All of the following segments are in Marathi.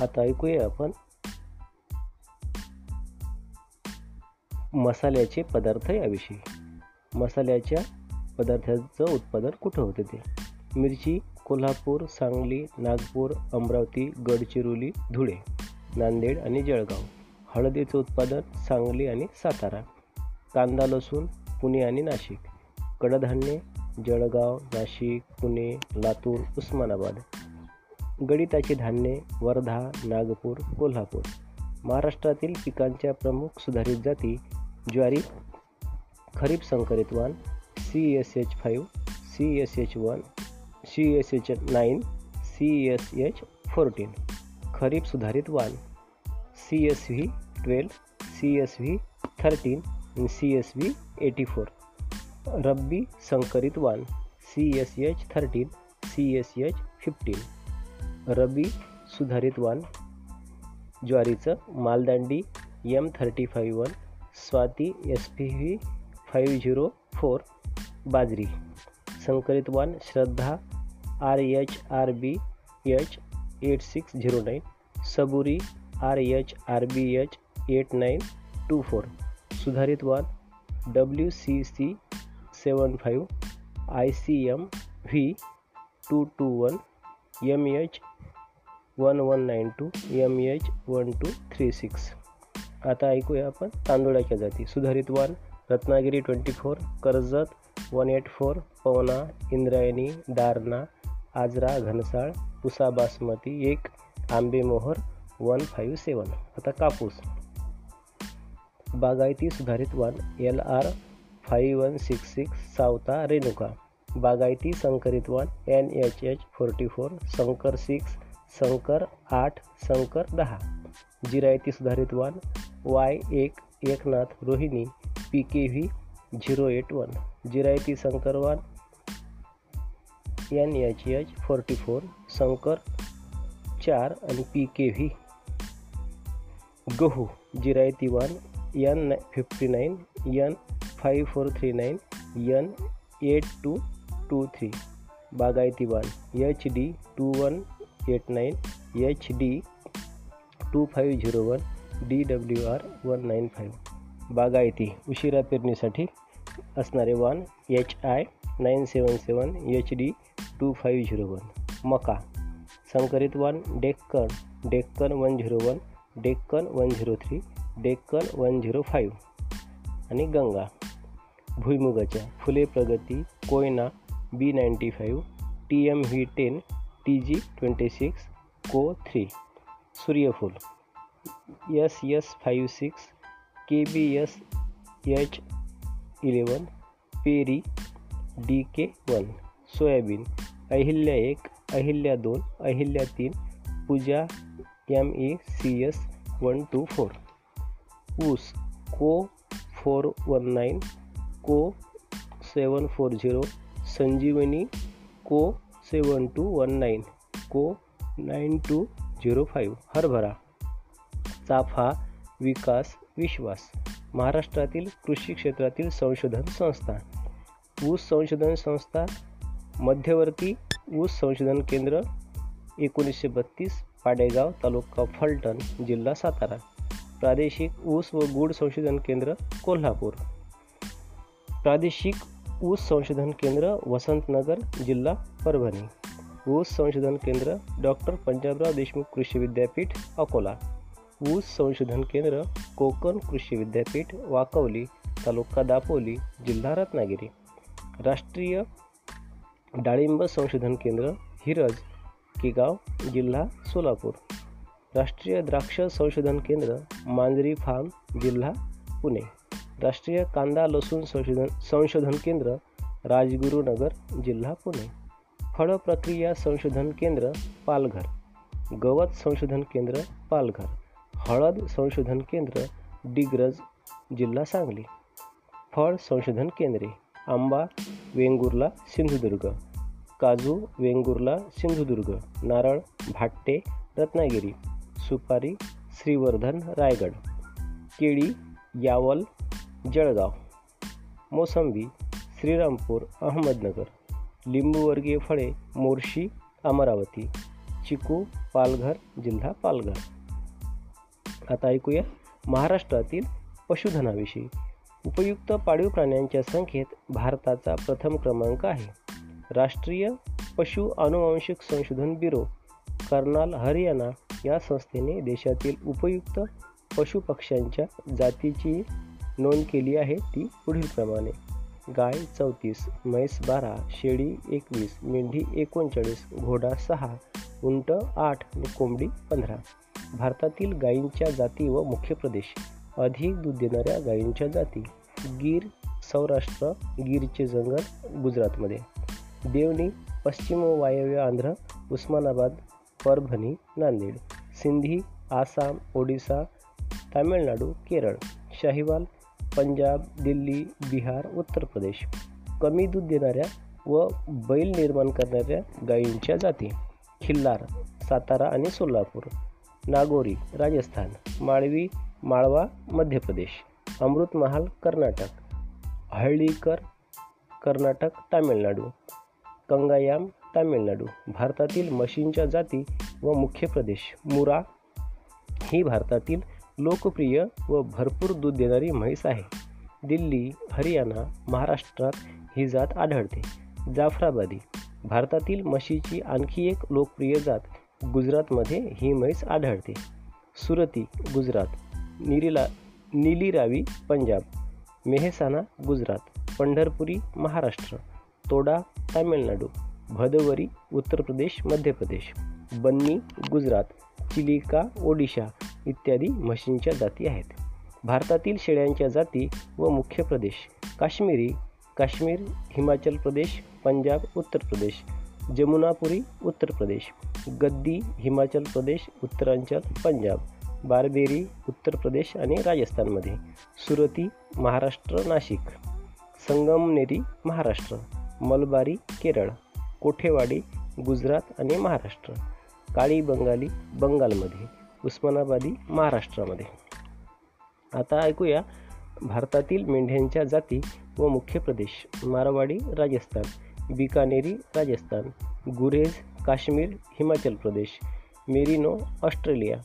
आता ऐकूया आपण. मसाल्याचे पदार्थ याविषयी. मसाल्याच्या पदार्थाचं उत्पादन कुठं होते ते? मिरची कोल्हापूर सांगली नागपूर अमरावती गडचिरोली धुळे नांदेड आणि जळगाव. हळदीचं उत्पादन सांगली आणि सातारा. कांदा लसूण पुणे आणि नाशिक. कडधान्ये जळगाव नाशिक पुणे लातूर उस्मानाबाद. गणिताची धान्ये वर्धा नागपूर कोल्हापूर. महाराष्ट्रातील पिकांच्या प्रमुख सुधारित जाती ज्वारी खरीप संकरित वाण C S H five C S H one C S H nine C S H fourteen खरीप सुधारित वाण C S V twelve C S V thirteen C S V eighty four रब्बी संकरित वाण C S H thirteen C S H fifteen रबी सुधारित वाण ज्वारीचं Maldandi M thirty five one Swati S P V five zero four बाजरी. संकलित वाण Shraddha R H R B H eight six zero nine Saburi R H R B H eight nine two four सुधारित वाण W C C seven five I C M V two two one M H one one nine two M H one two three six आता ऐकूया आपण तांदुळाच्या जाती. सुधारित वान Ratnagiri twenty four Karjat one eight four Pavana Indrayani Darna Ajara Ghansal Pusa Basmati एक आंबेमोहर वन फाईव्ह सेवन आता कापूस. बागायती सुधारित one L R five one six six Savata Renuka. बागायती संकरित one N H H forty four संकर सिक्स संकर आठ संकर दहा. जिरायती सुधारित वन, वाय एक, Eknath Rohini, P K V zero eight one. जिरायती शंकर संकरवान N H H forty four संकर चार आणि पी के व्ही गहू. जिरायती one, N fifty nine, N five four three nine, N eight two two three. बागायती one, H D two one eight nine H D two five zero one D W R one nine five बागायती उशिरा पेरणीसाठी असणारे one H I nine seven seven H D two five zero one मका. संकरित one Deccan Deccan one zero one Deccan one zero three Deccan one zero five आणि गंगा. भुईमुगाच्या Phule Pragati Koyna B ninety five T M V ten T G twenty six CO three. सूर्यफूल। S S five six K B S H eleven peri D K one. Soybean. Ahilya एक अहिल्या दोन अहिल्या तीन Pooja M E C S one two four. ऊस। को फोर वन नाईन को सेवन four zero. Sanjivani. Co seven two one nine Co nine two zero five हरभरा. चाफा विकास विश्वास. महाराष्ट्रातील कृषी क्षेत्रातील संशोधन संस्था. ऊस संशोधन संस्था मध्यवर्ती ऊस संशोधन केंद्र एकोणीसशे बत्तीस पाडेगाव तालुका फलटण जिल्हा सातारा. प्रादेशिक ऊस व गूढ संशोधन केंद्र कोल्हापूर. प्रादेशिक ऊस संशोधन केंद्र वसंतनगर जिल्हा परभणी. ऊस संशोधन केंद्र डॉक्टर पंजाबराव देशमुख कृषी विद्यापीठ अकोला. ऊस संशोधन केंद्र कोकण कृषी विद्यापीठ वाकवली तालुका दापोली जिल्हा रत्नागिरी. राष्ट्रीय डाळिंब संशोधन केंद्र हिरज किगाव जिल्हा सोलापूर. राष्ट्रीय द्राक्ष संशोधन केंद्र मांजरी फार्म जिल्हा पुणे. राष्ट्रीय कांदा लसूण संशोधन संशोधन केंद्र राजगुरुनगर जिल्हा पुणे. फळ प्रक्रिया संशोधन केंद्र पालघर. गवत संशोधन केंद्र पालघर. हळद संशोधन केंद्र डिग्रज जिल्हा सांगली. फळ संशोधन केंद्रे आंबा वेंगुर्ला सिंधुदुर्ग. काजू वेंगुर्ला सिंधुदुर्ग. नारळ भाट्टे रत्नागिरी. सुपारी श्रीवर्धन रायगड. केळी यावल जळगाव मोसंबी श्रीरामपूर अहमदनगर लिंबूवर्गीय फळे मोर्शी अमरावती चिकू पालघर जिल्हा पालघर. आता ऐकूया महाराष्ट्रातील पशुधनाविषयी. उपयुक्त पाळीव प्राण्यांच्या संख्येत भारताचा प्रथम क्रमांक आहे. राष्ट्रीय पशु अनुवांशिक संशोधन ब्युरो कर्नाल हरियाणा या संस्थेने देशातील उपयुक्त पशुपक्ष्यांच्या जातीची नोंद केली आहे ती पुढीलप्रमाणे. गाय चौतीस म्हैस बारा शेळी एकवीस मेंढी एकोणचाळीस घोडा सहा उंट आठ आणि कोंबडी पंधरा. भारतातील गायींच्या जाती व मुख्य प्रदेश. अधिक दूध देणाऱ्या गायींच्या जाती गीर सौराष्ट्र गीरचे जंगल गुजरातमध्ये. देवणी पश्चिम वायव्य आंध्र उस्मानाबाद परभणी नांदेड. सिंधी आसाम ओडिसा तामिळनाडू केरळ. शाहिवाल पंजाब दिल्ली बिहार उत्तर प्रदेश. कमी दूध देणाऱ्या व बैल निर्माण करणाऱ्या गायींच्या जाती. खिल्लार सातारा आणि सोलापूर. नागोरी राजस्थान. माळवी माळवा मध्य प्रदेश. अमृतमहाल कर्नाटक. हळदीकर कर्नाटक तामिळनाडू. कंगायाम तामिळनाडू. भारतातील म्हशींच्या जाती व मुख्य प्रदेश मुरा ही भारतातील लोकप्रिय व भरपूर दूध देणारी म्हैस आहे. दिल्ली हरियाणा महाराष्ट्रात ही जात आढळते. जाफराबादी भारतातील म्हशीची आणखी एक लोकप्रिय जात गुजरातमध्ये ही म्हैस आढळते. सुरती गुजरात निरिला निलीरावी पंजाब मेहसाना गुजरात पंढरपुरी महाराष्ट्र तोडा तामिळनाडू भदवरी उत्तर प्रदेश मध्य प्रदेश बन्नी गुजरात चिलिका ओडिशा इत्यादी म्हशींच्या जाती आहेत. भारतातील शेळ्यांच्या जाती व मुख्य प्रदेश काश्मीरी काश्मीर हिमाचल प्रदेश पंजाब उत्तर प्रदेश जमुनापुरी उत्तर प्रदेश गद्दी हिमाचल प्रदेश उत्तरांचल पंजाब बारबेरी उत्तर प्रदेश आणि राजस्थानमध्ये सुरती महाराष्ट्र नाशिक संगमनेरी महाराष्ट्र मलबारी केरळ कोठेवाडी गुजरात आणि महाराष्ट्र काळी बंगाली बंगालमध्ये उस्मानाबादी महाराष्ट्रामध्ये. आता ऐकूया भारतातील मेंढ्यांच्या जाती व मुख्य प्रदेश मारवाडी राजस्थान बिकानेरी राजस्थान गुरेज काश्मीर हिमाचल प्रदेश मेरिनो ऑस्ट्रेलिया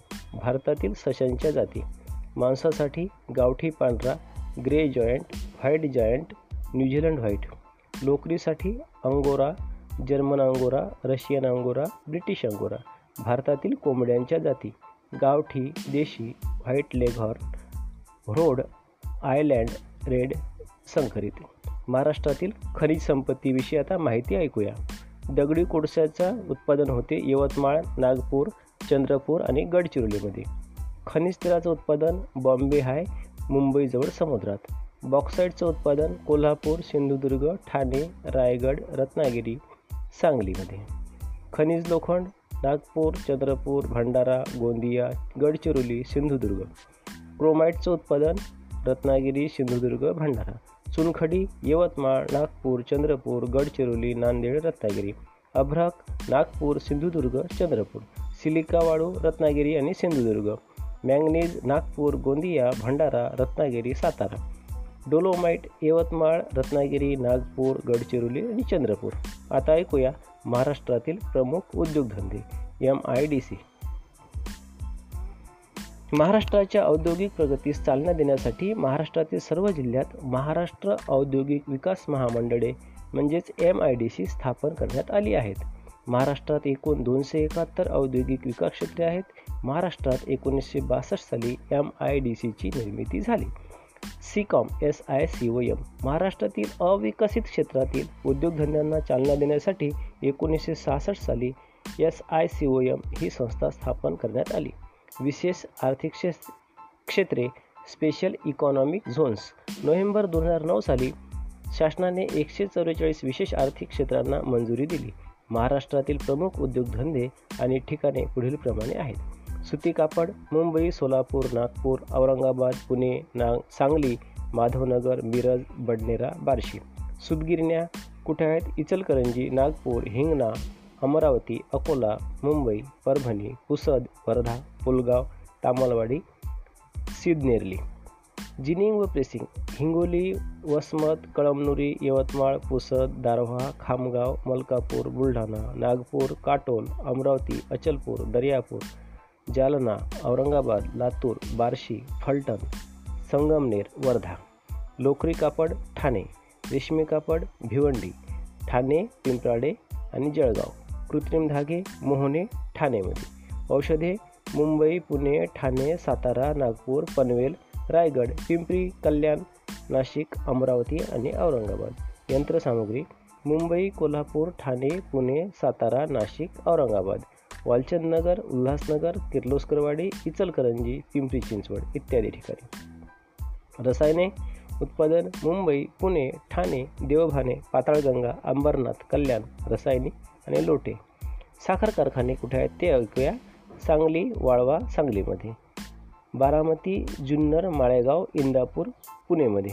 भारतातील सशांच्या जाती मांसासाठी गावठी पांढरा grey giant white giant New Zealand white लोकरीसाठी angora German angora Russian angora British angora भारतातील कोंबड्यांच्या जाती गावठी देशी white leghorn Rhode Island red संकरित. महाराष्ट्रातील खनिज संपत्तीविषयी आता माहिती ऐकूया. दगडी कोळशाचं उत्पादन होते यवतमाळ नागपूर चंद्रपूर आणि गडचिरोलीमध्ये. खनिज तेलाचं उत्पादन बॉम्बे हाय मुंबईजवळ समुद्रात. बॉक्साईडचं उत्पादन कोल्हापूर सिंधुदुर्ग ठाणे रायगड रत्नागिरी सांगलीमध्ये. खनिज लोखंड नागपूर चंद्रपूर भंडारा गोंदिया गडचिरोली सिंधुदुर्ग. क्रोमाइटचं उत्पादन रत्नागिरी सिंधुदुर्ग भंडारा. चुनखडी यवतमाळ नागपूर चंद्रपूर गडचिरोली नांदेड रत्नागिरी. अभ्राक नागपूर सिंधुदुर्ग चंद्रपूर. सिलिका वाळू रत्नागिरी आणि सिंधुदुर्ग. मॅंगनीज नागपूर गोंदिया भंडारा रत्नागिरी सातारा. डोलोमाईट यवतमाळ रत्नागिरी नागपूर गडचिरोली आणि चंद्रपूर. आता ऐकूया महाराष्ट्रातील प्रमुख उद्योगधंदे एम आय डी सी महाराष्ट्राच्या औद्योगिक प्रगतीस चालना देण्यासाठी महाराष्ट्रातील सर्व जिल्ह्यात महाराष्ट्र औद्योगिक विकास महामंडळे म्हणजेच एम आय डी सी स्थापन करण्यात आली आहेत. महाराष्ट्रात एकूण दोनशे एकाहत्तर औद्योगिक विकास क्षेत्रे आहेत. महाराष्ट्रात एकोणीसशे बासष्ट साली एम आय डी सीची निर्मिती झाली. SICOM S I C O M महाराष्ट्रातील अविकसित क्षेत्रातील उद्योगधंद्यांना चालना देण्यासाठी एकोणीसशे सहासष्ट साली S I C O M ही संस्था स्थापन करण्यात आली. विशेष आर्थिक क्षेत्रे स्पेशल इकॉनॉमिक झोन्स. नोव्हेंबर दोन हजार नऊ साली शासनाने एकशे चव्वेचाळीस विशेष आर्थिक क्षेत्रांना मंजुरी दिली. महाराष्ट्रातील प्रमुख उद्योगधंदे आणि ठिकाणे पुढीलप्रमाणे आहेत. सुती कापड मुंबई सोलापूर नागपूर औरंगाबाद पुणे ना सांगली माधवनगर मिरज बडनेरा बार्शी. सुतगिरण्या कुठे इचलकरंजी नागपूर हिंगणा अमरावती अकोला मुंबई परभणी पुसद वर्धा पुलगाव तामलवाडी सिदनेरली जिनिंग व प्रेसिंग. हिंगोली वसमत कळमनुरी यवतमाळ पुसद दारव्हा खामगाव मलकापूर बुलढाणा नागपूर काटोल अमरावती अचलपूर दर्यापूर जालना औरंगाबाद लातूर बार्शी फलटण संगमनेर वर्धा. लोकरी कापड ठाणे. रेशमी कापड भिवंडी. ठाणे पिंपराडे आणि जळगाव. कृत्रिम धागे मोहने ठाणेमध्ये. औषधे मुंबई पुणे ठाणे सातारा नागपूर पनवेल रायगड पिंपरी कल्याण नाशिक अमरावती आणि औरंगाबाद. यंत्रसामुग्री मुंबई कोल्हापूर ठाणे पुणे सातारा नाशिक औरंगाबाद. वालचंदनगर उल्हासनगर किर्लोस्करवाडी इचलकरंजी पिंपरी चिंचवड इत्यादी ठिकाणी. रसायने उत्पादन मुंबई पुणे ठाणे देवभाने पाताळगंगा अंबरनाथ कल्याण रसायनी आणि लोटे. साखर कारखाने कुठे आहेत ते ऐकूया सांगली वाळवा सांगलीमध्ये. बारामती जुन्नर माळेगाव इंदापूर पुणेमध्ये.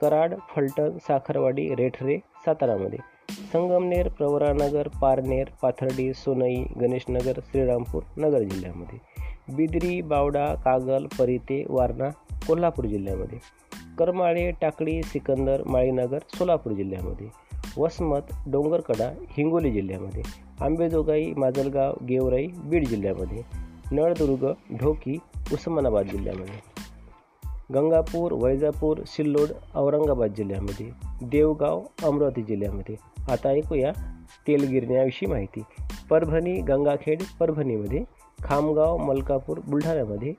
कराड फलटण साखरवाडी रेठरे सातारामध्ये. संगमनेर प्रवरानगर पारनेर पाथर्डी सोनई गणेशनगर श्रीरामपूर नगर जिल्ह्यामध्ये. बिदरी बावडा कागल परिते वारणा कोल्हापूर जिल्ह्यामध्ये. करमाळे टाकळी सिकंदर माळीनगर सोलापूर जिल्ह्यामध्ये. वसमत डोंगरकडा हिंगोली जिल्ह्यामध्ये. आंबेजोगाई माजलगाव गेवराई बीड जिल्ह्यामध्ये. नळदुर्ग ढोकी उस्मानाबाद जिल्ह्यामध्ये. गंगापूर, वैजापूर, सिल्लोड, औरंगाबाद जिल्ह्यामध्ये, देवगाव, अमरावती जिल्ह्यामध्ये. आता ऐकूया तेलगिरण्याविषयी माहिती. परभणी, गंगाखेड, परभणीमध्ये, खामगाव, मलकापूर, बुलढाण्यामध्ये,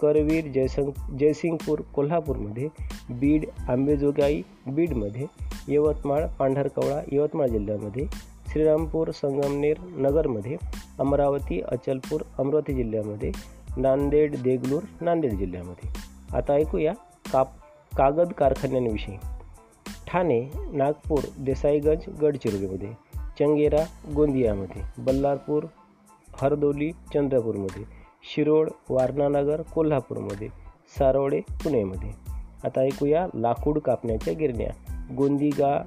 करवीर जयसंग जयसिंगपूर, कोल्हापूरमध्ये, बीड, आंबेजोगाई, बीडमध्ये, यवतमाळ, पांढरकवळा, यवतमाळ जिल्ह्यामध्ये, श्रीरामपूर, संगमनेर नगरमध्ये, अमरावती, अचलपूर, अमरावती जिल्ह्यामध्ये, नांदेड, देगलूर, नांदेड जिल्ह्यामध्ये. आता ऐकूया काप कागद कारखान्यांविषयी. ठाणे नागपूर देसाईगंज गडचिरोलीमध्ये चंगेरा गोंदियामध्ये बल्लारपूर हरदोली चंद्रपूरमध्ये शिरोड वारणानगर कोल्हापूरमध्ये सारोडे पुणेमध्ये. आता ऐकूया लाकूड कापण्याच्या गिरण्या. गोंदिगा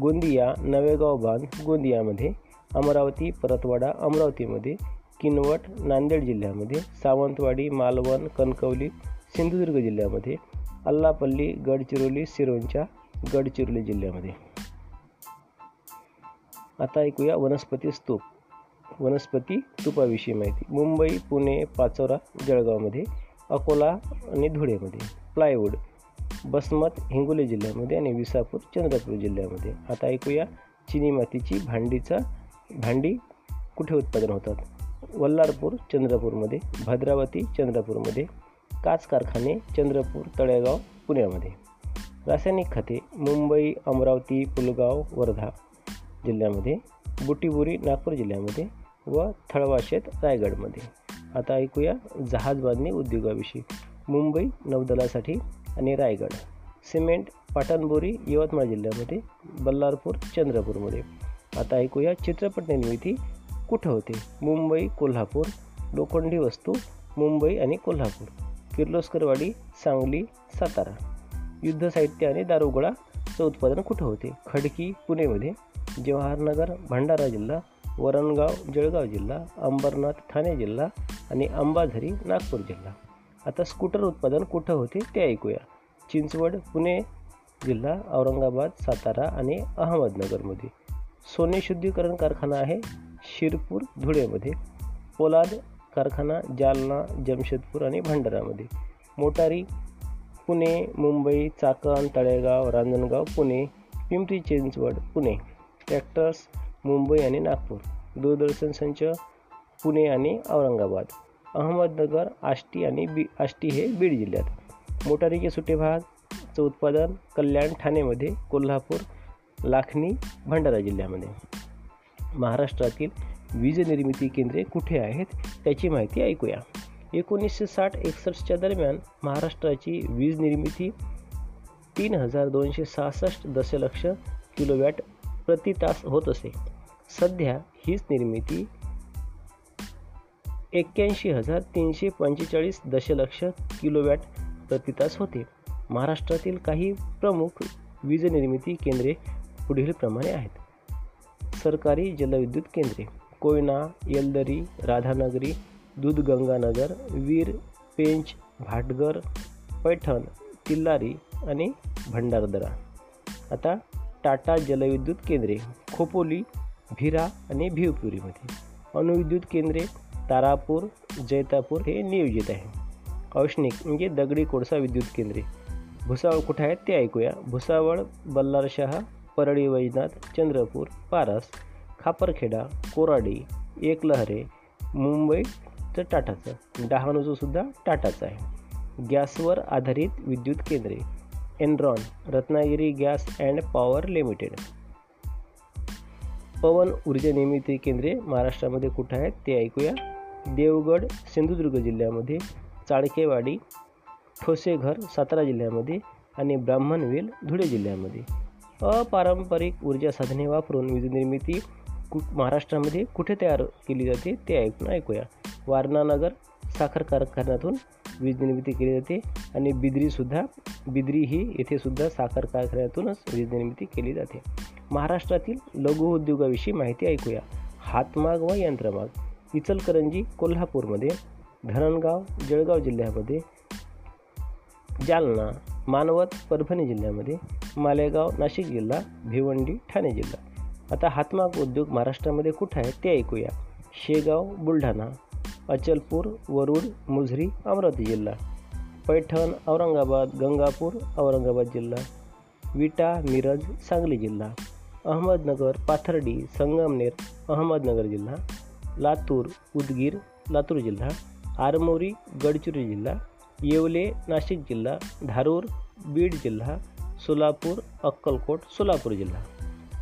गोंदिया नवेगाव बांध गोंदियामध्ये अमरावती परतवाडा अमरावतीमध्ये किनवट नांदेड जिल्ह्यामध्ये सावंतवाडी मालवण कणकवली सिंधुदुर्ग जिल्ह्यामध्ये अल्लापल्ली गडचिरोली सिरोंच्या गडचिरोली जिल्ह्यामध्ये. आता ऐकूया वनस्पती स्तूप वनस्पती तुपाविषयी माहिती. मुंबई पुणे पाचोरा जळगावमध्ये अकोला आणि धुळेमध्ये प्लायवूड बसमत हिंगोली जिल्ह्यामध्ये आणि विसापूर चंद्रपूर जिल्ह्यामध्ये. आता ऐकूया चिनी मातीची भांडीचा भांडी कुठे उत्पादन होतात? वल्लारपूर चंद्रपूरमध्ये भद्रावती चंद्रपूरमध्ये काच कारखाने चंद्रपूर तळेगाव पुण्यामध्ये. रासायनिक खते मुंबई अमरावती पुलगाव वर्धा जिल्ह्यामध्ये बुटीबुरी नागपूर जिल्ह्यामध्ये व थळवाशेत रायगडमध्ये. आता ऐकूया जहाज बांधणी उद्योगाविषयी. मुंबई नौदलासाठी आणि रायगड. सिमेंट पाटणबोरी यवतमाळ जिल्ह्यामध्ये बल्लारपूर चंद्रपूरमध्ये. आता ऐकूया चित्रपट निर्मिती कुठं होते? मुंबई कोल्हापूर लोखंडी वस्तू मुंबई आणि कोल्हापूर. किर्लोस्करवाडी सांगली सातारा. युद्ध साहित्य आणि दारुगोळाचं उत्पादन कुठं होते? खडकी पुणेमध्ये. जवाहरनगर भंडारा जिल्हा वरणगाव जळगाव जिल्हा अंबरनाथ ठाणे जिल्हा आणि अंबाझरी नागपूर जिल्हा. आता स्कूटर उत्पादन कुठं होते ते ऐकूया. चिंचवड पुणे जिल्हा औरंगाबाद सातारा आणि अहमदनगरमध्ये. सोने शुद्धीकरण कारखाना आहे शिरपूर धुळेमध्ये. पोलाद कारखाना जालना जमशेदपूर आणि भंडारामध्ये मोटारी पुणे मुंबई चाकण तळेगाव रांजणगाव पुणे पिंपरी चिंचवड पुणे. ट्रॅक्टर्स मुंबई आणि नागपूर. दूरदर्शन संच पुणे आणि औरंगाबाद. अहमदनगर आष्टी आणि बी आष्टी हे बीड जिल्ह्यात. मोटारीचे सुटे भागचं उत्पादन कल्याण ठाणेमध्ये कोल्हापूर लाखणी भंडारा जिल्ह्यामध्ये. महाराष्ट्रातील वीज निर्मिती केंद्रे कुठे आहेत त्याची माहिती ऐकूया. एकोणीसशे साठ एकसष्टच्या दरम्यान महाराष्ट्राची वीज निर्मिती तीन हजार दोनशे सहासष्ट दशलक्ष किलोवॅट प्रति तास होत असे. सध्या हीच निर्मिती एक्क्याऐंशी हजार तीनशे पंचेचाळीस दशलक्ष किलोवॅट प्रतितास होते. महाराष्ट्रातील काही प्रमुख वीज निर्मिती केंद्रे पुढीलप्रमाणे आहेत. सरकारी जलविद्युत केंद्रे कोयना येलदरी राधानगरी दूधगंगानगर वीर पेंच भाटगर पैठण तिल्लारी आणि भंडारदरा. आता टाटा जलविद्युत केंद्रे खोपोली भिरा आणि भिवपुरीमध्ये. अणुविद्युत केंद्रे तारापूर जैतापूर हे नियोजित आहे. औष्णिक म्हणजे दगडी कोळसा विद्युत केंद्रे. भुसावळ कुठे आहेत ते ऐकूया. भुसावळ बल्लारशहा परळी वैजनाथ चंद्रपूर पारस. खापरखेडा कोराडी एकलहरे मुंबईचं टाटाचं. डहाणूचंसुद्धा टाटाचं आहे. गॅसवर आधारित विद्युत केंद्रे. Enron Ratnagiri gas and power limited. पवन ऊर्जा निर्मिती केंद्रे महाराष्ट्रामध्ये कुठे आहेत ते ऐकूया. देवगड सिंधुदुर्ग जिल्ह्यामध्ये चाळकेवाडी ठोसेघर सातारा जिल्ह्यामध्ये आणि ब्राह्मणवेल धुळे जिल्ह्यामध्ये. अपारंपरिक ऊर्जा साधने वापरून वीज निर्मिती कु महाराष्ट्रामध्ये कुठे तयार केली जाते ते ऐकून ऐकूया. वारणानगर साखर कारखान्यातून वीज निर्मिती केली जाते आणि बिद्रीसुद्धा बिद्री ही येथेसुद्धा साखर कारखान्यातूनच वीज निर्मिती केली जाते. महाराष्ट्रातील लघु उद्योगाविषयी माहिती ऐकूया. हातमाग व यंत्रमाग इचलकरंजी कोल्हापूरमध्ये धरणगाव जळगाव जिल्ह्यामध्ये जालना मानवत परभणी जिल्ह्यामध्ये मालेगाव नाशिक जिल्हा भिवंडी ठाणे जिल्हा. आता हातमाग उद्योग महाराष्ट्रामध्ये कुठं आहे ते ऐकूया. शेगाव बुलढाणा अचलपूर वरुड मुझरी अमरावती जिल्हा. पैठण औरंगाबाद गंगापूर औरंगाबाद जिल्हा. विटा मिरज सांगली जिल्हा. अहमदनगर पाथर्डी संगमनेर अहमदनगर जिल्हा. लातूर उदगीर लातूर जिल्हा. आरमोरी गडचिरोली जिल्हा. येवले नाशिक जिल्हा. धारूर बीड जिल्हा. सोलापूर अक्कलकोट सोलापूर जिल्हा.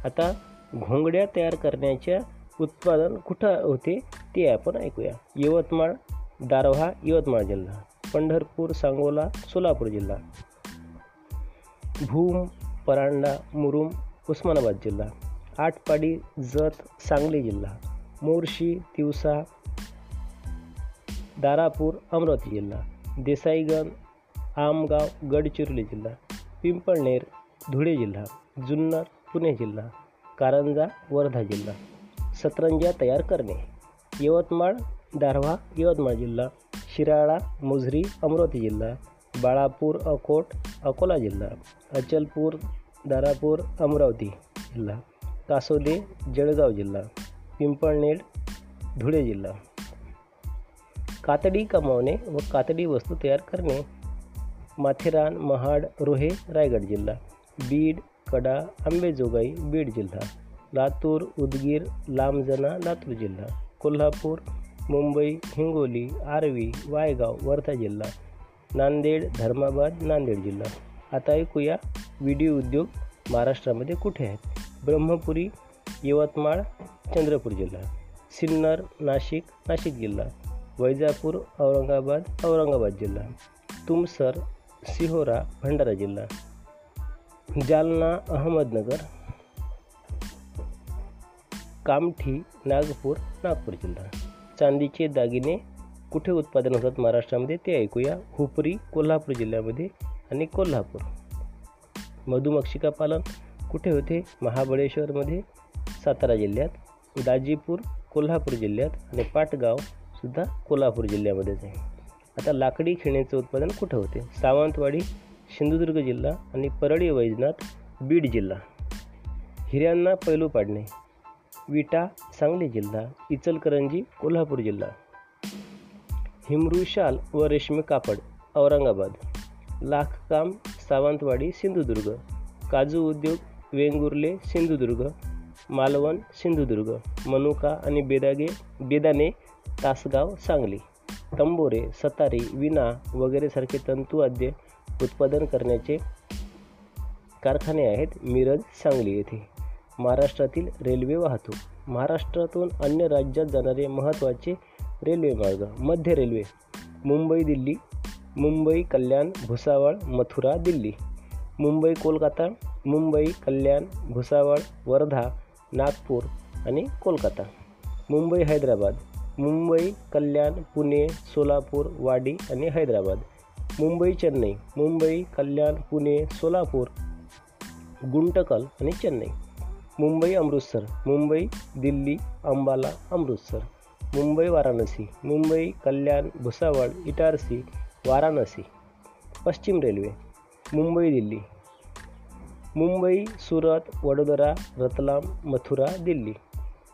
आता घोंगड्या तयार करण्याच्या उत्पादन कुठं होते ते आपण ऐकूया. यवतमाळ दारव्हा यवतमाळ जिल्हा पंढरपूर सांगोला सोलापूर जिल्हा भूम परांडा मुरुम उस्मानाबाद जिल्हा आटपाडी जत सांगली जिल्हा मोर्शी तिवसा दारापूर अमरावती जिल्हा देसाईगण आमगाव गडचिरोली जिल्हा पिंपळनेर धुळे जिल्हा जुन्नर पुणे जिल्हा कारंजा वर्धा जिल्हा. सतरंजा तयार करणे. यवतमाळ दारव्हा यवतमाळ जिल्हा. शिराळा मुजरी अमरावती जिल्हा. बाळापूर अकोट अकोला जिल्हा. अचलपूर दारापूर अमरावती जिल्हा. कासोदे जळगाव जिल्हा. पिंपळनेर धुळे जिल्हा. कातडी कमावणे व कातडी वस्तू तयार करणे. माथेरान महाड रोहे रायगड जिल्हा. बीड कडा आंबेजोगाई बीड जिल्हा, लातूर, उदगीर लांबजना लातूर जिल्हा, कोल्हापूर, मुंबई, हिंगोली, आर्वी, वायगाव, वर्धा जिल्हा, नांदेड, धर्माबाद, नांदेड जिल्हा. आता ऐकूया व्हिडिओ उद्योग महाराष्ट्रामध्ये कुठे आहेत? ब्रह्मपुरी, यवतमाळ, चंद्रपूर जिल्हा, सिन्नर, नाशिक नाशिक जिल्हा, वैजापूर, औरंगाबाद औरंगाबाद जिल्हा, तुमसर, सिहोरा, भंडारा जिल्हा जालना अहमदनगर कामठी नागपूर नागपूर जिल्हा. चांदीचे दागिने कुठे उत्पादन होतात महाराष्ट्रामध्ये ते ऐकूया. हुपरी कोल्हापूर जिल्ह्यामध्ये आणि कोल्हापूर. मधुमक्षिका पालन कुठे होते? महाबळेश्वरमध्ये सातारा जिल्ह्यात दाजीपूर कोल्हापूर जिल्ह्यात आणि पाटगावसुद्धा कोल्हापूर जिल्ह्यामध्येच आहे. आता लाकडी खेळण्याचं उत्पादन कुठं होते? सावंतवाडी सिंधुदुर्ग जिल्हा आणि परळी वैजनाथ बीड जिल्हा. हिऱ्यांना पैलू पाडणे. विटा सांगली जिल्हा इचलकरंजी कोल्हापूर जिल्हा. हिमरू शाल व रेशमी कापड औरंगाबाद. लाखकाम सावंतवाडी सिंधुदुर्ग. काजू उद्योग वेंगुर्ले सिंधुदुर्ग. मालवण सिंधुदुर्ग. मनुका आणि बेदागे बेदाने तासगाव सांगली. तंबोरे सतारी विना वगैरेसारखे तंतुवाद्य उत्पादन करण्याचे कारखाने आहेत मिरज सांगली येथे. महाराष्ट्रातील रेल्वे वाहतूक महाराष्ट्रातून अन्य राज्यात जाणारे महत्त्वाचे रेल्वे मार्ग मध्य रेल्वे मुंबई दिल्ली मुंबई कल्याण भुसावळ मथुरा दिल्ली मुंबई कोलकाता मुंबई कल्याण भुसावळ वर्धा नागपूर आणि कोलकाता मुंबई हैदराबाद मुंबई कल्याण पुणे सोलापूर वाडी आणि हैदराबाद. मुंबई चेन्नई. मुंबई कल्याण पुणे सोलापूर गुंटकल आणि चेन्नई. मुंबई अमृतसर. मुंबई दिल्ली अंबाला अमृतसर. मुंबई वाराणसी. मुंबई कल्याण भुसावळ इटारसी वाराणसी. पश्चिम रेल्वे. मुंबई दिल्ली. मुंबई सुरत वडोदरा रतलाम मथुरा दिल्ली.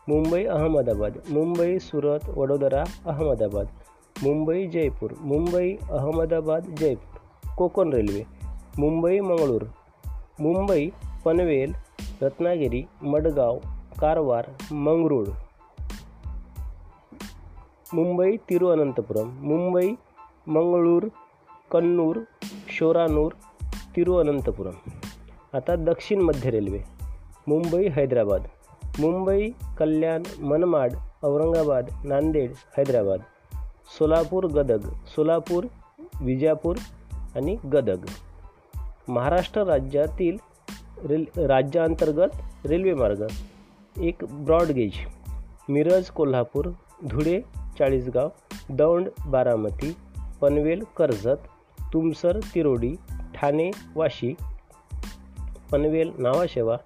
मुंबई अहमदाबाद. मुंबई सुरत वडोदरा अहमदाबाद. मुंबई जयपूर. मुंबई अहमदाबाद जयपूर. कोकण रेल्वे. मुंबई मंगळूर. मुंबई पनवेल रत्नागिरी मडगाव कारवार मंगरूळ. मुंबई तिरुअनंतपुरम. मुंबई मंगळूर कन्नूर शोरानूर तिरुअनंतपुरम. आता दक्षिण मध्य रेल्वे. मुंबई हैदराबाद. मुंबई कल्याण मनमाड औरंगाबाद नांदेड हैदराबाद. सोलापूर गदग सोलापूर विजापूर आणि गदग. महाराष्ट्र राज्यातील रेल राज्याअंतर्गत रेल्वेमार्ग एक ब्रॉडगेज मिरज कोल्हापूर धुळे चाळीसगाव दौंड बारामती पनवेल कर्जत तुमसर तिरोडी ठाणे वाशी पनवेल नावाशेवा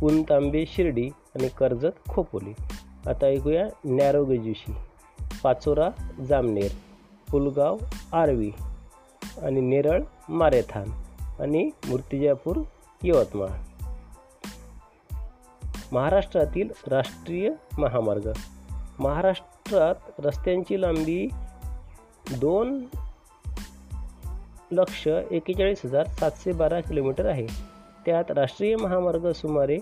पुनतांबे शिर्डी आणि कर्जत खोपोली. आता ऐकूया नॅरोगेजविषयी पाचोरा जामनेर पुलगाव आरवी आणि नेरळ मारेथान आणि मूर्तिजापूर यवतमाळ. महाराष्ट्रातील राष्ट्रीय महामार्ग. महाराष्ट्रात रस्त्यांची लांबी दोन लक्ष एकेचाळीस हजार सातशे बारा किलोमीटर आहे. त्यात राष्ट्रीय महामार्ग सुमारे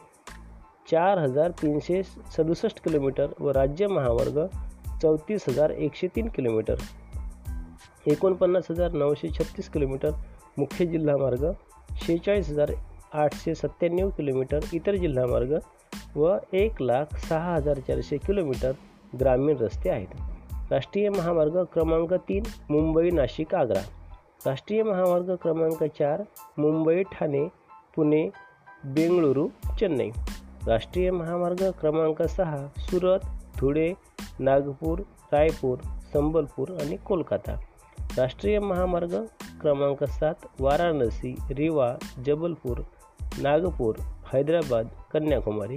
चार हजार तीनशे सदुसष्ट किलोमीटर व राज्य महामार्ग चौतीस हजार एकशे तीन किलोमीटर. एकोणपन्नास हजार नऊशे छत्तीस किलोमीटर मुख्य जिल्हा मार्ग शेहेचाळीस हजार आठशे सत्त्याण्णव किलोमीटर इतर जिल्हा मार्ग व एक लाख सहा हजार चारशे किलोमीटर ग्रामीण रस्ते आहेत. राष्ट्रीय महामार्ग क्रमांक तीन मुंबई नाशिक आग्रा. राष्ट्रीय महामार्ग क्रमांक चार मुंबई ठाणे पुणे बेंगळुरू चेन्नई. राष्ट्रीय महामार्ग क्रमांक सहा सुरत धुळे नागपूर रायपूर संबलपूर आणि कोलकाता. राष्ट्रीय महामार्ग क्रमांक सात वाराणसी रिवा जबलपूर नागपूर हैदराबाद कन्याकुमारी.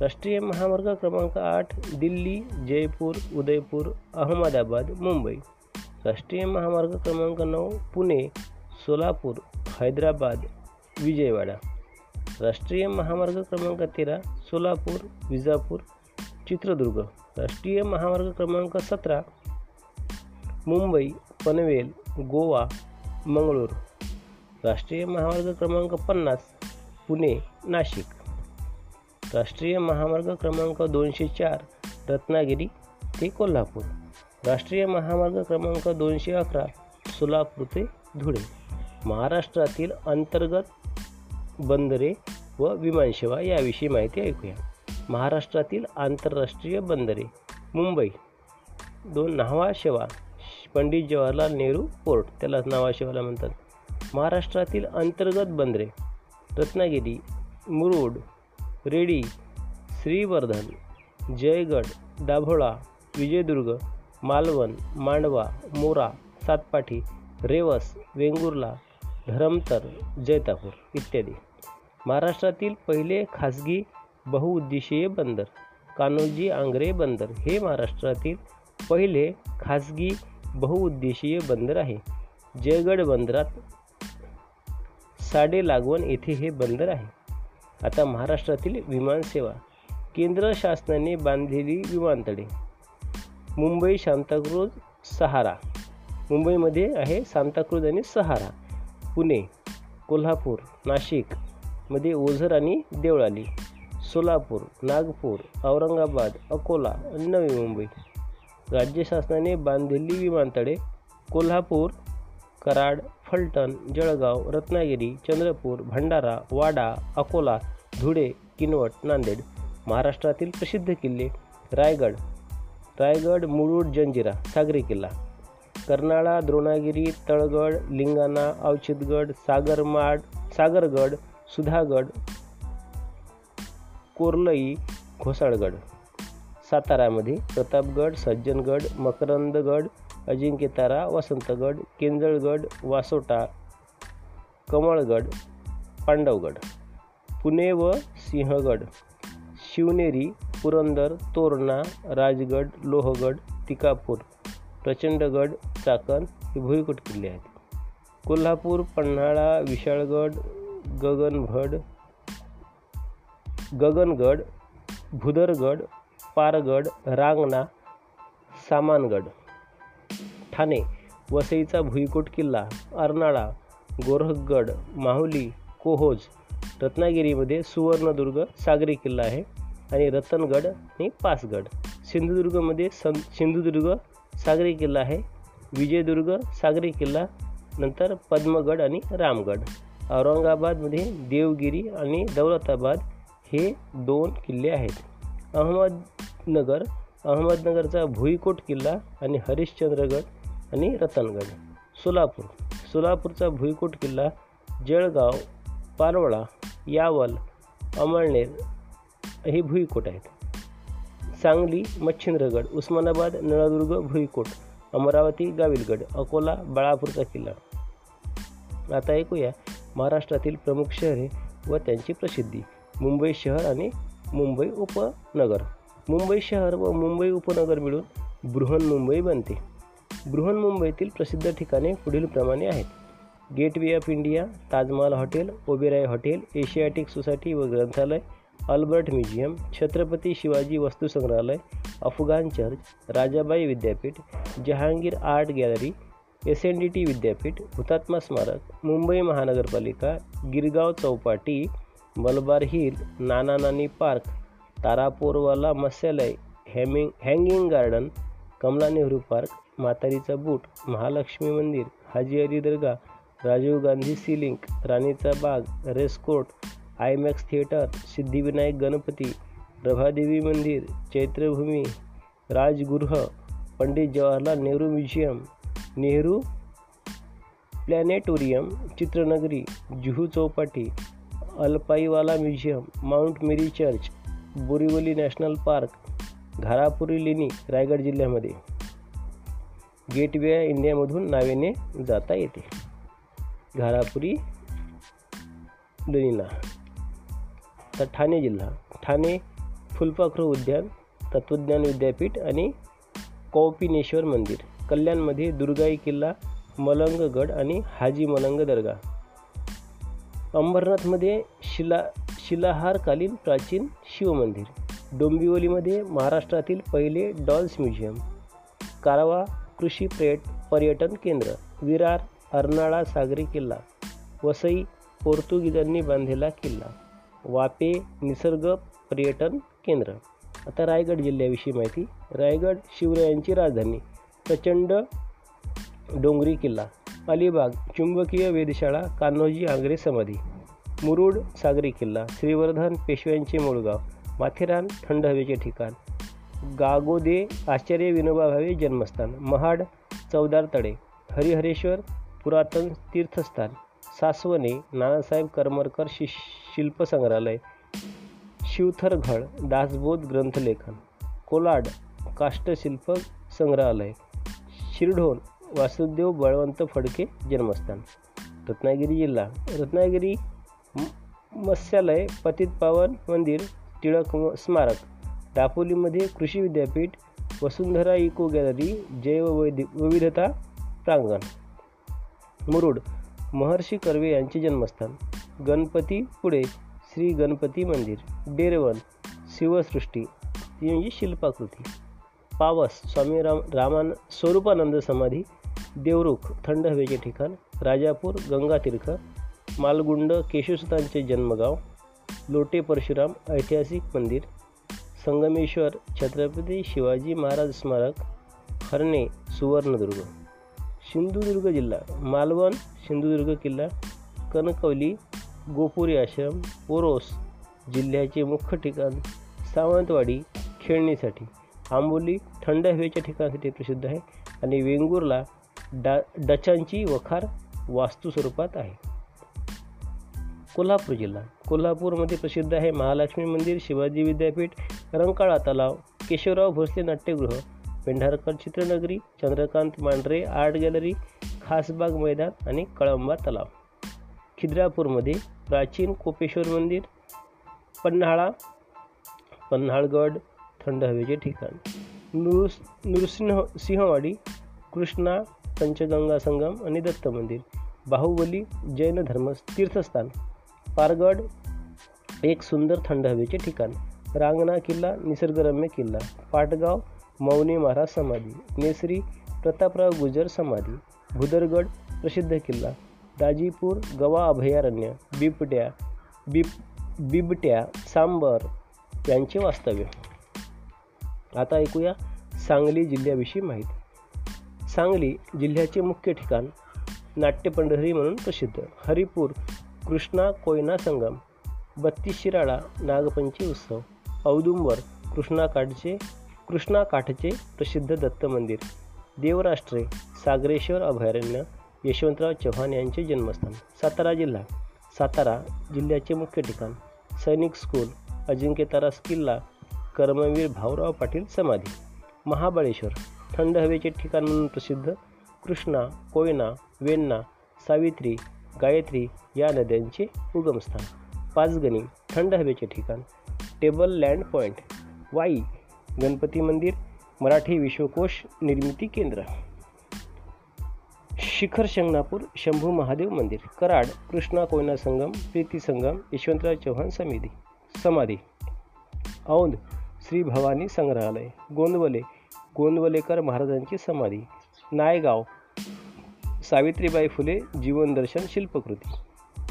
राष्ट्रीय महामार्ग क्रमांक आठ दिल्ली जयपूर उदयपूर अहमदाबाद मुंबई. राष्ट्रीय महामार्ग क्रमांक नऊ पुणे सोलापूर हैदराबाद विजयवाडा. राष्ट्रीय महामार्ग क्रमांक तेरा सोलापूर विजापूर चित्रदुर्ग. राष्ट्रीय महामार्ग क्रमांक सतरा मुंबई पनवेल गोवा मंगळूर. राष्ट्रीय महामार्ग क्रमांक पन्नास पुणे नाशिक. राष्ट्रीय महामार्ग क्रमांक दोनशे चार रत्नागिरी ते कोल्हापूर. राष्ट्रीय महामार्ग क्रमांक दोनशे अकरा सोलापूर ते धुळे. महाराष्ट्रातील अंतर्गत बंदरे व विमानसेवा याविषयी माहिती ऐकूया. महाराष्ट्रातील आंतरराष्ट्रीय बंदरे. मुंबई दोन न्हावाशेवा पंडित जवाहरलाल नेहरू पोर्ट त्यालाच न्हावाशेवाला म्हणतात. महाराष्ट्रातील अंतर्गत बंदरे रत्नागिरी मुरुड रेडी श्रीवर्धन जयगड दाभोळा विजयदुर्ग मालवण मांडवा मोरा सातपाठी रेवस वेंगुर्ला धरमतर जैतापूर इत्यादी. महाराष्ट्रातील पहिले खाजगी बहुउद्देशीय बंदर कान्होजी आंग्रे बंदर हे महाराष्ट्रातील पहिले खाजगी बहुउद्देशीय बंदर आहे. जयगड बंदरात साडे लागवण येथे हे बंदर आहे. आता महाराष्ट्रातील विमानसेवा केंद्र शासनाने बांधलेली विमानतळे मुंबई शांताक्रूज सहारा मुंबईमध्ये आहे सांताक्रूज आणि सहारा पुणे कोल्हापूर नाशिकमध्ये ओझर आणि देवळाली. सोलापूर नागपूर औरंगाबाद अकोला आणि नवी मुंबई. राज्य शासनाने बांधलेली विमानतळे कोल्हापूर कराड फलटण जळगाव रत्नागिरी चंद्रपूर भंडारा वाडा अकोला धुळे किनवट नांदेड महाराष्ट्रातील प्रसिद्ध किल्ले रायगड रायगड मुरुड जंजिरा सागरी किल्ला कर्नाळा द्रोणागिरी तळगड लिंगाणा अवचितगड सागरमाड सागरगड सुधागड कोरलई घोसाळगड. सातारामध्ये प्रतापगड सज्जनगड मकरंदगड अजिंक्यतारा वसंतगड केंजळगड वासोटा कमळगड पांडवगड. पुणे व सिंहगड शिवनेरी पुरंदर तोरणा राजगड लोहगड तिकापूर प्रचंडगड चाकण हे भुईकोट किल्ले आहेत. कोल्हापूर पन्हाळा विशाळगड गगनभड गगनगड भुदरगड पारगड रांगणा सामानगड ठाणे वसईचा भुईकोट किल्ला अर्नाळा गोरखगड माहुली कोहोज रत्नागिरीमध्ये सुवर्णदुर्ग सागरी किल्ला आहे आणि रतनगड आणि पासगड. सिंधुदुर्गमध्ये सं सिंधुदुर्ग सागरी किल्ला आहे विजयदुर्ग सागरी किल्ला नंतर पद्मगड आणि रामगड. औरंगाबादमध्ये देवगिरी आणि दौलताबाद हे दोन किल्ले आहेत. अहमदनगर अहमदनगरचा भुईकोट किल्ला आणि हरिश्चंद्रगड आणि रतनगड. सोलापूर सोलापूरचा भुईकोट किल्ला जळगाव पारोळा यावल अमळनेर हे भुईकोट आहेत. सांगली मच्छिंद्रगड उस्मानाबाद नळदुर्ग भुईकोट अमरावती गाविलगड अकोला बाळापूरचा किल्ला. आता ऐकूया महाराष्ट्रातील प्रमुख शहरे व त्यांची प्रसिद्धी. मुंबई शहर आणि मुंबई उपनगर. मुंबई शहर व मुंबई उपनगर मिळून बृहन्मुंबई बनते. बृहन्मुंबईतील प्रसिद्ध ठिकाणे पुढीलप्रमाणे आहेत. Gateway of India Taj Mahal hotel Oberoi hotel Asiatic Society व ग्रंथालय अल्बर्ट म्युझियम छत्रपती शिवाजी वस्तुसंग्रहालय अफगाण चर्च राजाबाई विद्यापीठ Jehangir art gallery S N D T विद्यापीठ हुतात्मा स्मारक मुंबई महानगरपालिका गिरगाव चौपाटी मलबार हिल नाना नानी पार्क तारापोरवाला मत्स्यालय Hamming hanging garden Kamala Nehru park म्हातारीचा boot Mahalakshmi मंदिर हाजी अली दर्गा राजीव गांधी सिलिंक राणीचा बाग racecourse IMAX theatre Siddhivinayak Ganpati Prabhadevi मंदिर Chaityabhoomi Rajgruha Pandit Jawaharlal Nehru museum Nehru planetarium Chitranagari Juhu Chowpatty Alpaiwala museum Mount Mary church Borivali national park Gharapuri लेणी रायगड जिल्ह्यामध्ये. गेटवे इंडियामधून नावेने जाता येते. घारापुरी लेणीला. तर ठाणे जिल्हा. ठाणे फुलपाखरू उद्यान तत्त्वज्ञान विद्यापीठ आणि कौपिनेश्वर मंदिर. कल्याणमध्ये दुर्गाई किल्ला मलंगगड आणि हाजी मलंग दर्गा. अंबरनाथमध्ये शिला शिलाहारकालीन प्राचीन शिवमंदिर डोंबिवलीमध्ये महाराष्ट्रातील पहिले डॉल्स म्युझियम कारवा कृषी पर्यट पर्यटन केंद्र विरार अर्नाळा सागरी किल्ला वसई पोर्तुगीजांनी बांधलेला किल्ला वापे निसर्ग पर्यटन केंद्र. आता रायगड जिल्ह्याविषयी माहिती. रायगड शिवरायांची राजधानी प्रचंड डोंगरी किल्ला अलिबाग चुंबकीय वेधशाळा कान्होजी आंग्रे समाधी. मुरुड सागरी किल्ला श्रीवर्धन पेशव्यांचे मूळगाव माथेरान थंड हवेचे ठिकाण. गागोदे आचार्य विनोबा भावे जन्मस्थान. महाड चौदार तडे. हरिहरेश्वर पुरातन तीर्थस्थान. सासवणे नानासाहेब करमरकर शि शिल्प संग्रहालय शिवथरघड दासबोध ग्रंथलेखन. कोलाड काष्टशिल्प संग्रहालय. शिरढोण वासुदेव बळवंत फडके जन्मस्थान. रत्नागिरी जिल्हा. रत्नागिरी मत्स्यालय पतित पावन मंदिर टिळक स्मारक. दापोलीमध्ये कृषी विद्यापीठ वसुंधरा इको गॅलरी जैव विविधता प्रांगण. मुरुड महर्षी कर्वे यांचे जन्मस्थान. गणपती पुढे श्री गणपती मंदिर. डेरवन शिवसृष्टी. ती म्हणजे शिल्पाकृती. पावस स्वामी राम रामान स्वरूपानंद समाधी देवरुख थंड हवेचे ठिकाण राजापूर गंगातीर्थ मालगुंड केशवसुतांचे जन्मगाव लोटे परशुराम ऐतिहासिक मंदिर संगमेश्वर छत्रपती शिवाजी महाराज स्मारक हरणे सुवर्णदुर्ग सिंधुदुर्ग जिल्हा मालवण सिंधुदुर्ग किल्ला कनकवली गोपुरी आश्रम ओरोस जिल्ह्याचे मुख्य ठिकाण सावंतवाडी खेळणीसाठी. आंबोली थंड हवेच्या ठिकाणासाठी प्रसिद्ध आहे आणि वेंगुर्ला डा डचांची वखार वास्तू स्वरूपात आहे. कोल्हापूर जिल्हा. कोल्हापूरमध्ये प्रसिद्ध आहे महालक्ष्मी मंदिर शिवाजी विद्यापीठ रंकाळा तलाव केशवराव भोसले नाट्यगृह पेंढारकर चित्रनगरी चंद्रकांत मांढरे आर्ट गॅलरी खासबाग मैदान आणि कळंबा तलाव. खिद्रापूरमध्ये प्राचीन कोपेश्वर मंदिर पन्हाळा पन्हाळगड थंड हवेचे ठिकाण. नृस नृसिंह सिंहवाडी कृष्णा पंचगंगा संगम आणि दत्त मंदिर. बाहुबली जैन धर्म तीर्थस्थान. पारगड एक सुंदर थंड हवेचे ठिकाण. रांगणा किल्ला निसर्गरम्य किल्ला. पाटगाव मौनी महाराज समाधी. नेसरी प्रतापराव गुजर समाधी. भुदरगड प्रसिद्ध किल्ला. दाजीपूर गवा अभयारण्य. बिबट्या बिब बिबट्या सांबर यांचे वास्तव्य. आता ऐकूया सांगली जिल्ह्याविषयी माहिती. सांगली जिल्ह्याचे मुख्य ठिकाण नाट्यपंढरी म्हणून प्रसिद्ध. हरिपूर कृष्णा कोयना संगम बत्तीस शिराळा नागपंची उत्सव औदुंबर कृष्णाकाठचे कृष्णाकाठचे प्रसिद्ध दत्त मंदिर देवराष्ट्रे सागरेश्वर अभयारण्य यशवंतराव चव्हाण यांचे जन्मस्थान सातारा जिल्हा. सातारा जिल्ह्याचे मुख्य ठिकाण सैनिक स्कूल अजिंक्यतारास किल्ला कर्मवीर भाऊराव पाटील समाधी महाबळेश्वर थंड हवेचे ठिकाण म्हणून प्रसिद्ध कृष्णा कोयना वेण्णा सावित्री गायत्री या नद्यांचे उगमस्थान. पाचगणी थंड हवेचे ठिकाण. Table land point Wai Ganpati मंदिर मराठी विश्वकोश निर्मिती केंद्र. शिखर शंगणापूर शंभू महादेव मंदिर. कराड कृष्णा कोयना संगम प्रीती संगम यशवंतराव चव्हाण समिती. समाधी. औंध श्री भवानी संग्रहालय गोंदवले गोंदवलेकर महाराजांची समाधी नायगाव सावित्रीबाई फुले जीवनदर्शन शिल्पकृती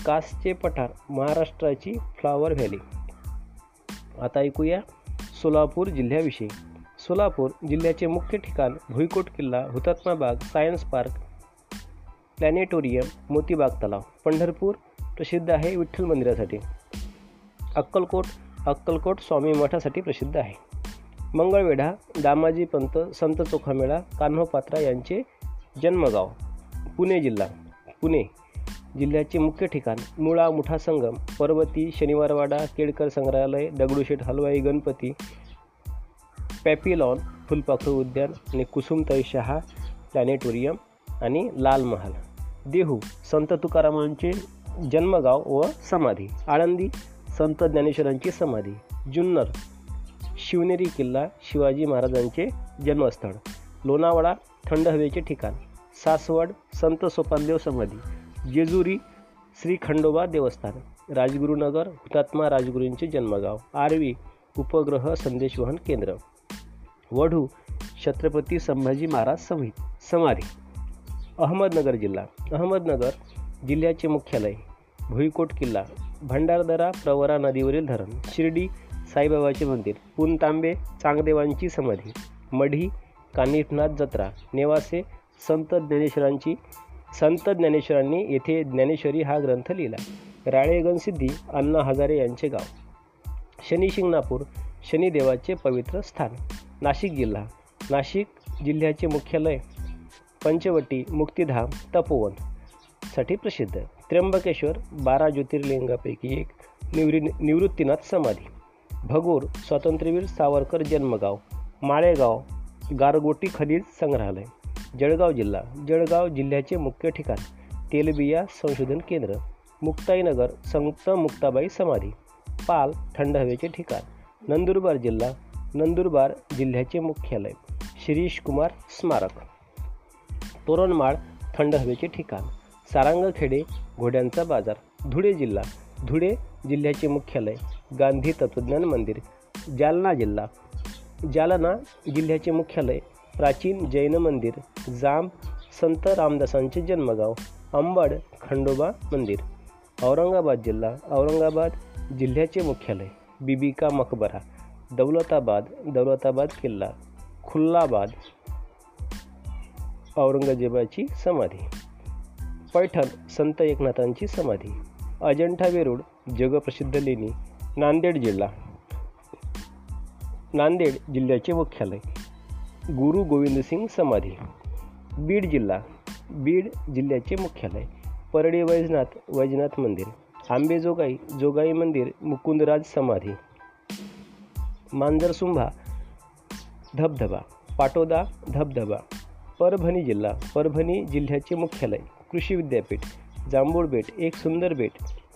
कासचे पठार महाराष्ट्राची फ्लावर व्हॅली. आता ऐकूया सोलापूर जिल्ह्याविषयी. सोलापूर जिल्ह्याचे मुख्य ठिकाण भुईकोट किल्ला हुतात्मा बाग सायन्स पार्क प्लॅनेटोरियम मोतीबाग तलाव पंढरपूर प्रसिद्ध आहे विठ्ठल मंदिरासाठी. अक्कलकोट अक्कलकोट स्वामी मठासाठी प्रसिद्ध आहे. मंगळवेढा दामाजी पंत संत चोखामेळा कान्होपात्रा यांचे जन्मगाव पुणे जिल्हा. पुणे जिल्ह्याचे मुख्य ठिकाण मुळा मुठा संगम पर्वती शनिवारवाडा केळकर संग्रहालय दगडूशेठ हलवाई गणपती पॅपिलॉन फुलपाखरू उद्यान आणि कुसुमताई शहा प्लॅनेटोरियम आणि लाल महाल. देहू संत तुकारामांचे जन्मगाव व समाधी. आळंदी संत ज्ञानेश्वरांची समाधी जुन्नर शिवनेरी किल्ला शिवाजी महाराजांचे जन्मस्थळ लोणावळा थंड हवेचे ठिकाण सासवड संत सोपानदेव समाधी जेजुरी श्री खंडोबा देवस्थान राजगुरुनगर हुतात्मा राजगुरूंचे जन्मगाव आरवी उपग्रह संदेशवहन केंद्र वढू छत्रपती संभाजी महाराज समित समाधी अहमदनगर जिल्हा अहमदनगर जिल्ह्याचे मुख्यालय भुईकोट किल्ला भंडारदरा प्रवरा नदीवरील धरण. शिर्डी साईबाबाचे मंदिर. पुनतांबे चांगदेवांची समाधी. मढी कानिफनाथ जत्रा. नेवासे संत ज्ञानेश्वरांची संत ज्ञानेश्वरांनी येथे ज्ञानेश्वरी हा ग्रंथ लिहिला. राळेगणसिद्धी अण्णा हजारे यांचे गाव. शनी शिंगणापूर शनिदेवाचे पवित्र स्थान. नाशिक जिल्हा. नाशिक जिल्ह्याचे मुख्यालय. पंचवटी मुक्तिधाम तपोवनसाठी प्रसिद्ध. त्र्यंबकेश्वर बारा ज्योतिर्लिंगापैकी एक. निवृ निवृत्तीनाथ समाधी. भगोर स्वातंत्र्यवीर सावरकर जन्मगाव. माळेगाव गारगोटी खनिज संग्रहालय. जळगाव जिल्हा. जळगाव जिल्ह्याचे मुख्य ठिकाण. तेलबिया संशोधन केंद्र. मुक्ताईनगर संत मुक्ताबाई समाधी. पाल थंड हवेचे ठिकाण. नंदुरबार जिल्हा. नंदुरबार जिल्ह्याचे मुख्यालय. शिरीष कुमार स्मारक. तोरणमाळ थंड हवेचे ठिकाण. सारंगखेडे घोड्यांचा बाजार धुळे जिल्हा धुळे जिल्ह्याचे मुख्यालय गांधी तत्वज्ञान मंदिर जालना जिल्हा जालना जिल्ह्याचे मुख्यालय प्राचीन जैन मंदिर जांब संत रामदासांचे जन्मगाव अंबड खंडोबा मंदिर औरंगाबाद जिल्हा औरंगाबाद जिल्ह्याचे मुख्यालय बिबिका मकबरा दौलताबाद दौलताबाद किल्ला खुल्लाबाद औरंगजेबाची समाधी. पैठण संत एकनाथांची समाधी. अजंठा वेरूळ जगप्रसिद्ध लेणी नांदेड जिल्हा. नांदेड जिल्ह्याचे मुख्यालय. गुरु गोविंदसिंग समाधी. बीड जिल्हा. बीड जिल्ह्याचे मुख्यालय. परळी वैजनाथ वैजनाथ मंदिर. आंबेजोगाई जोगाई मंदिर मुकुंदराज समाधी. मांजरसुंभा धबधबा. पाटोदा धबधबा. परभणी जिल्हा. परभणी जिल्ह्याचे मुख्यालय. कृषी विद्यापीठ जांभूळ बेट एक सुंदर बेट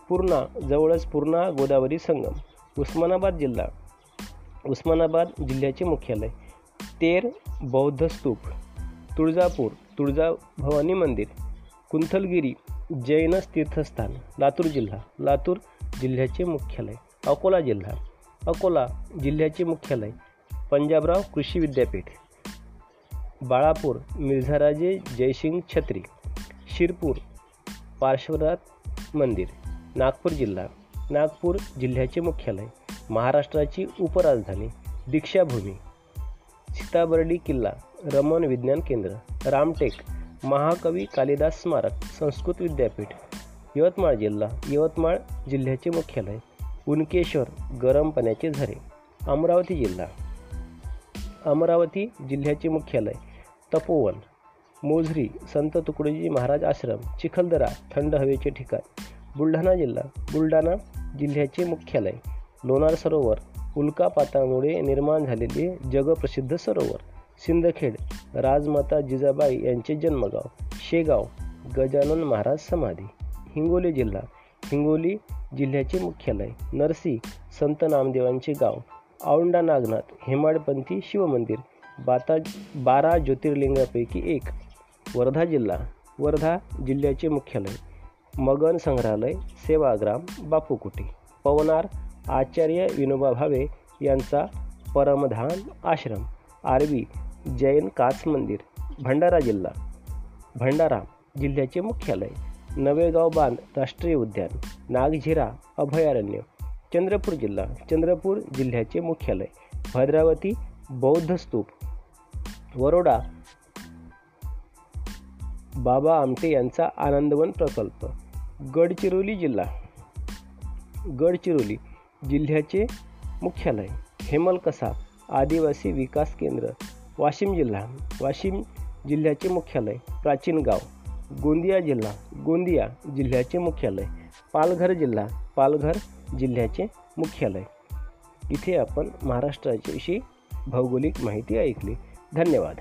पूर्णा जवळच पूर्णा गोदावरी संगम उस्मानाबाद जिल्हा उस्मानाबाद जिल्ह्याचे मुख्यालय तेर बौद्ध स्तूप तुळजापूर तुळजा भवानी मंदिर कुंथलगिरी जैन तीर्थस्थान लातूर जिल्हा लातूर जिल्ह्याचे मुख्यालय अकोला जिल्हा अकोला जिल्ह्याचे मुख्यालय पंजाबराव कृषी विद्यापीठ बाळापूर मिर्झाराजे जयसिंग छत्री. शिरपूर पार्श्वनाथ मंदिर नागपूर जिल्हा. नागपूर जिल्ह्याचे मुख्यालय महाराष्ट्राची उपराजधानी दीक्षाभूमी. सीताबर्डी किल्ला रमण विज्ञान केंद्र रामटेक महाकवी कालिदास स्मारक संस्कृत विद्यापीठ यवतमाळ जिल्हा यवतमाळ जिल्ह्याचे मुख्यालय उनकेश्वर गरम पाण्याचे झरे अमरावती जिल्हा. अमरावती जिल्ह्याचे मुख्यालय तपोवन. मोझरी संत तुकडोजी महाराज आश्रम चिखलदरा थंड हवेचे ठिकाण बुलढाणा जिल्हा बुलढाणा जिल्ह्याचे मुख्यालय लोणार सरोवर उल्कापातामुळे निर्माण झालेले जगप्रसिद्ध सरोवर सिंदखेड राजमाता जिजाबाई यांचे जन्मगाव शेगाव गजानन महाराज समाधी हिंगोली जिल्हा हिंगोली जिल्ह्याचे मुख्यालय नरसी संत नामदेवांचे गाव औंडा नागनाथ हेमाडपंथी शिवमंदिर बाता बारा ज्योतिर्लिंगापैकी एक वर्धा जिल्हा वर्धा जिल्ह्याचे मुख्यालय मगन संग्रहालय सेवाग्राम बापूकुटी. पवनार आचार्य विनोबा भावे यांचा परमधाम आश्रम आरवी जैन काच मंदिर भंडारा जिल्हा भंडारा जिल्ह्याचे मुख्यालय नवेगाव बांध राष्ट्रीय उद्यान नागझिरा अभयारण्य चंद्रपूर जिल्हा चंद्रपूर जिल्ह्याचे मुख्यालय भद्रावती बौद्ध स्तूप वरोडा बाबा आमटे यांचा आनंदवन प्रकल्प. गडचिरोली जिल्हा. गडचिरोली जिल्ह्याचे मुख्यालय. हेमलकसा आदिवासी विकास केंद्र. वाशिम जिल्हा. वाशिम जिल्ह्याचे मुख्यालय. प्राचीन गाव. गोंदिया जिल्हा. गोंदिया जिल्ह्याचे मुख्यालय. पालघर जिल्हा. पालघर जिल्ह्याचे मुख्यालय. इथे आपण महाराष्ट्राच्याविषयी भौगोलिक माहिती ऐकली. धन्यवाद.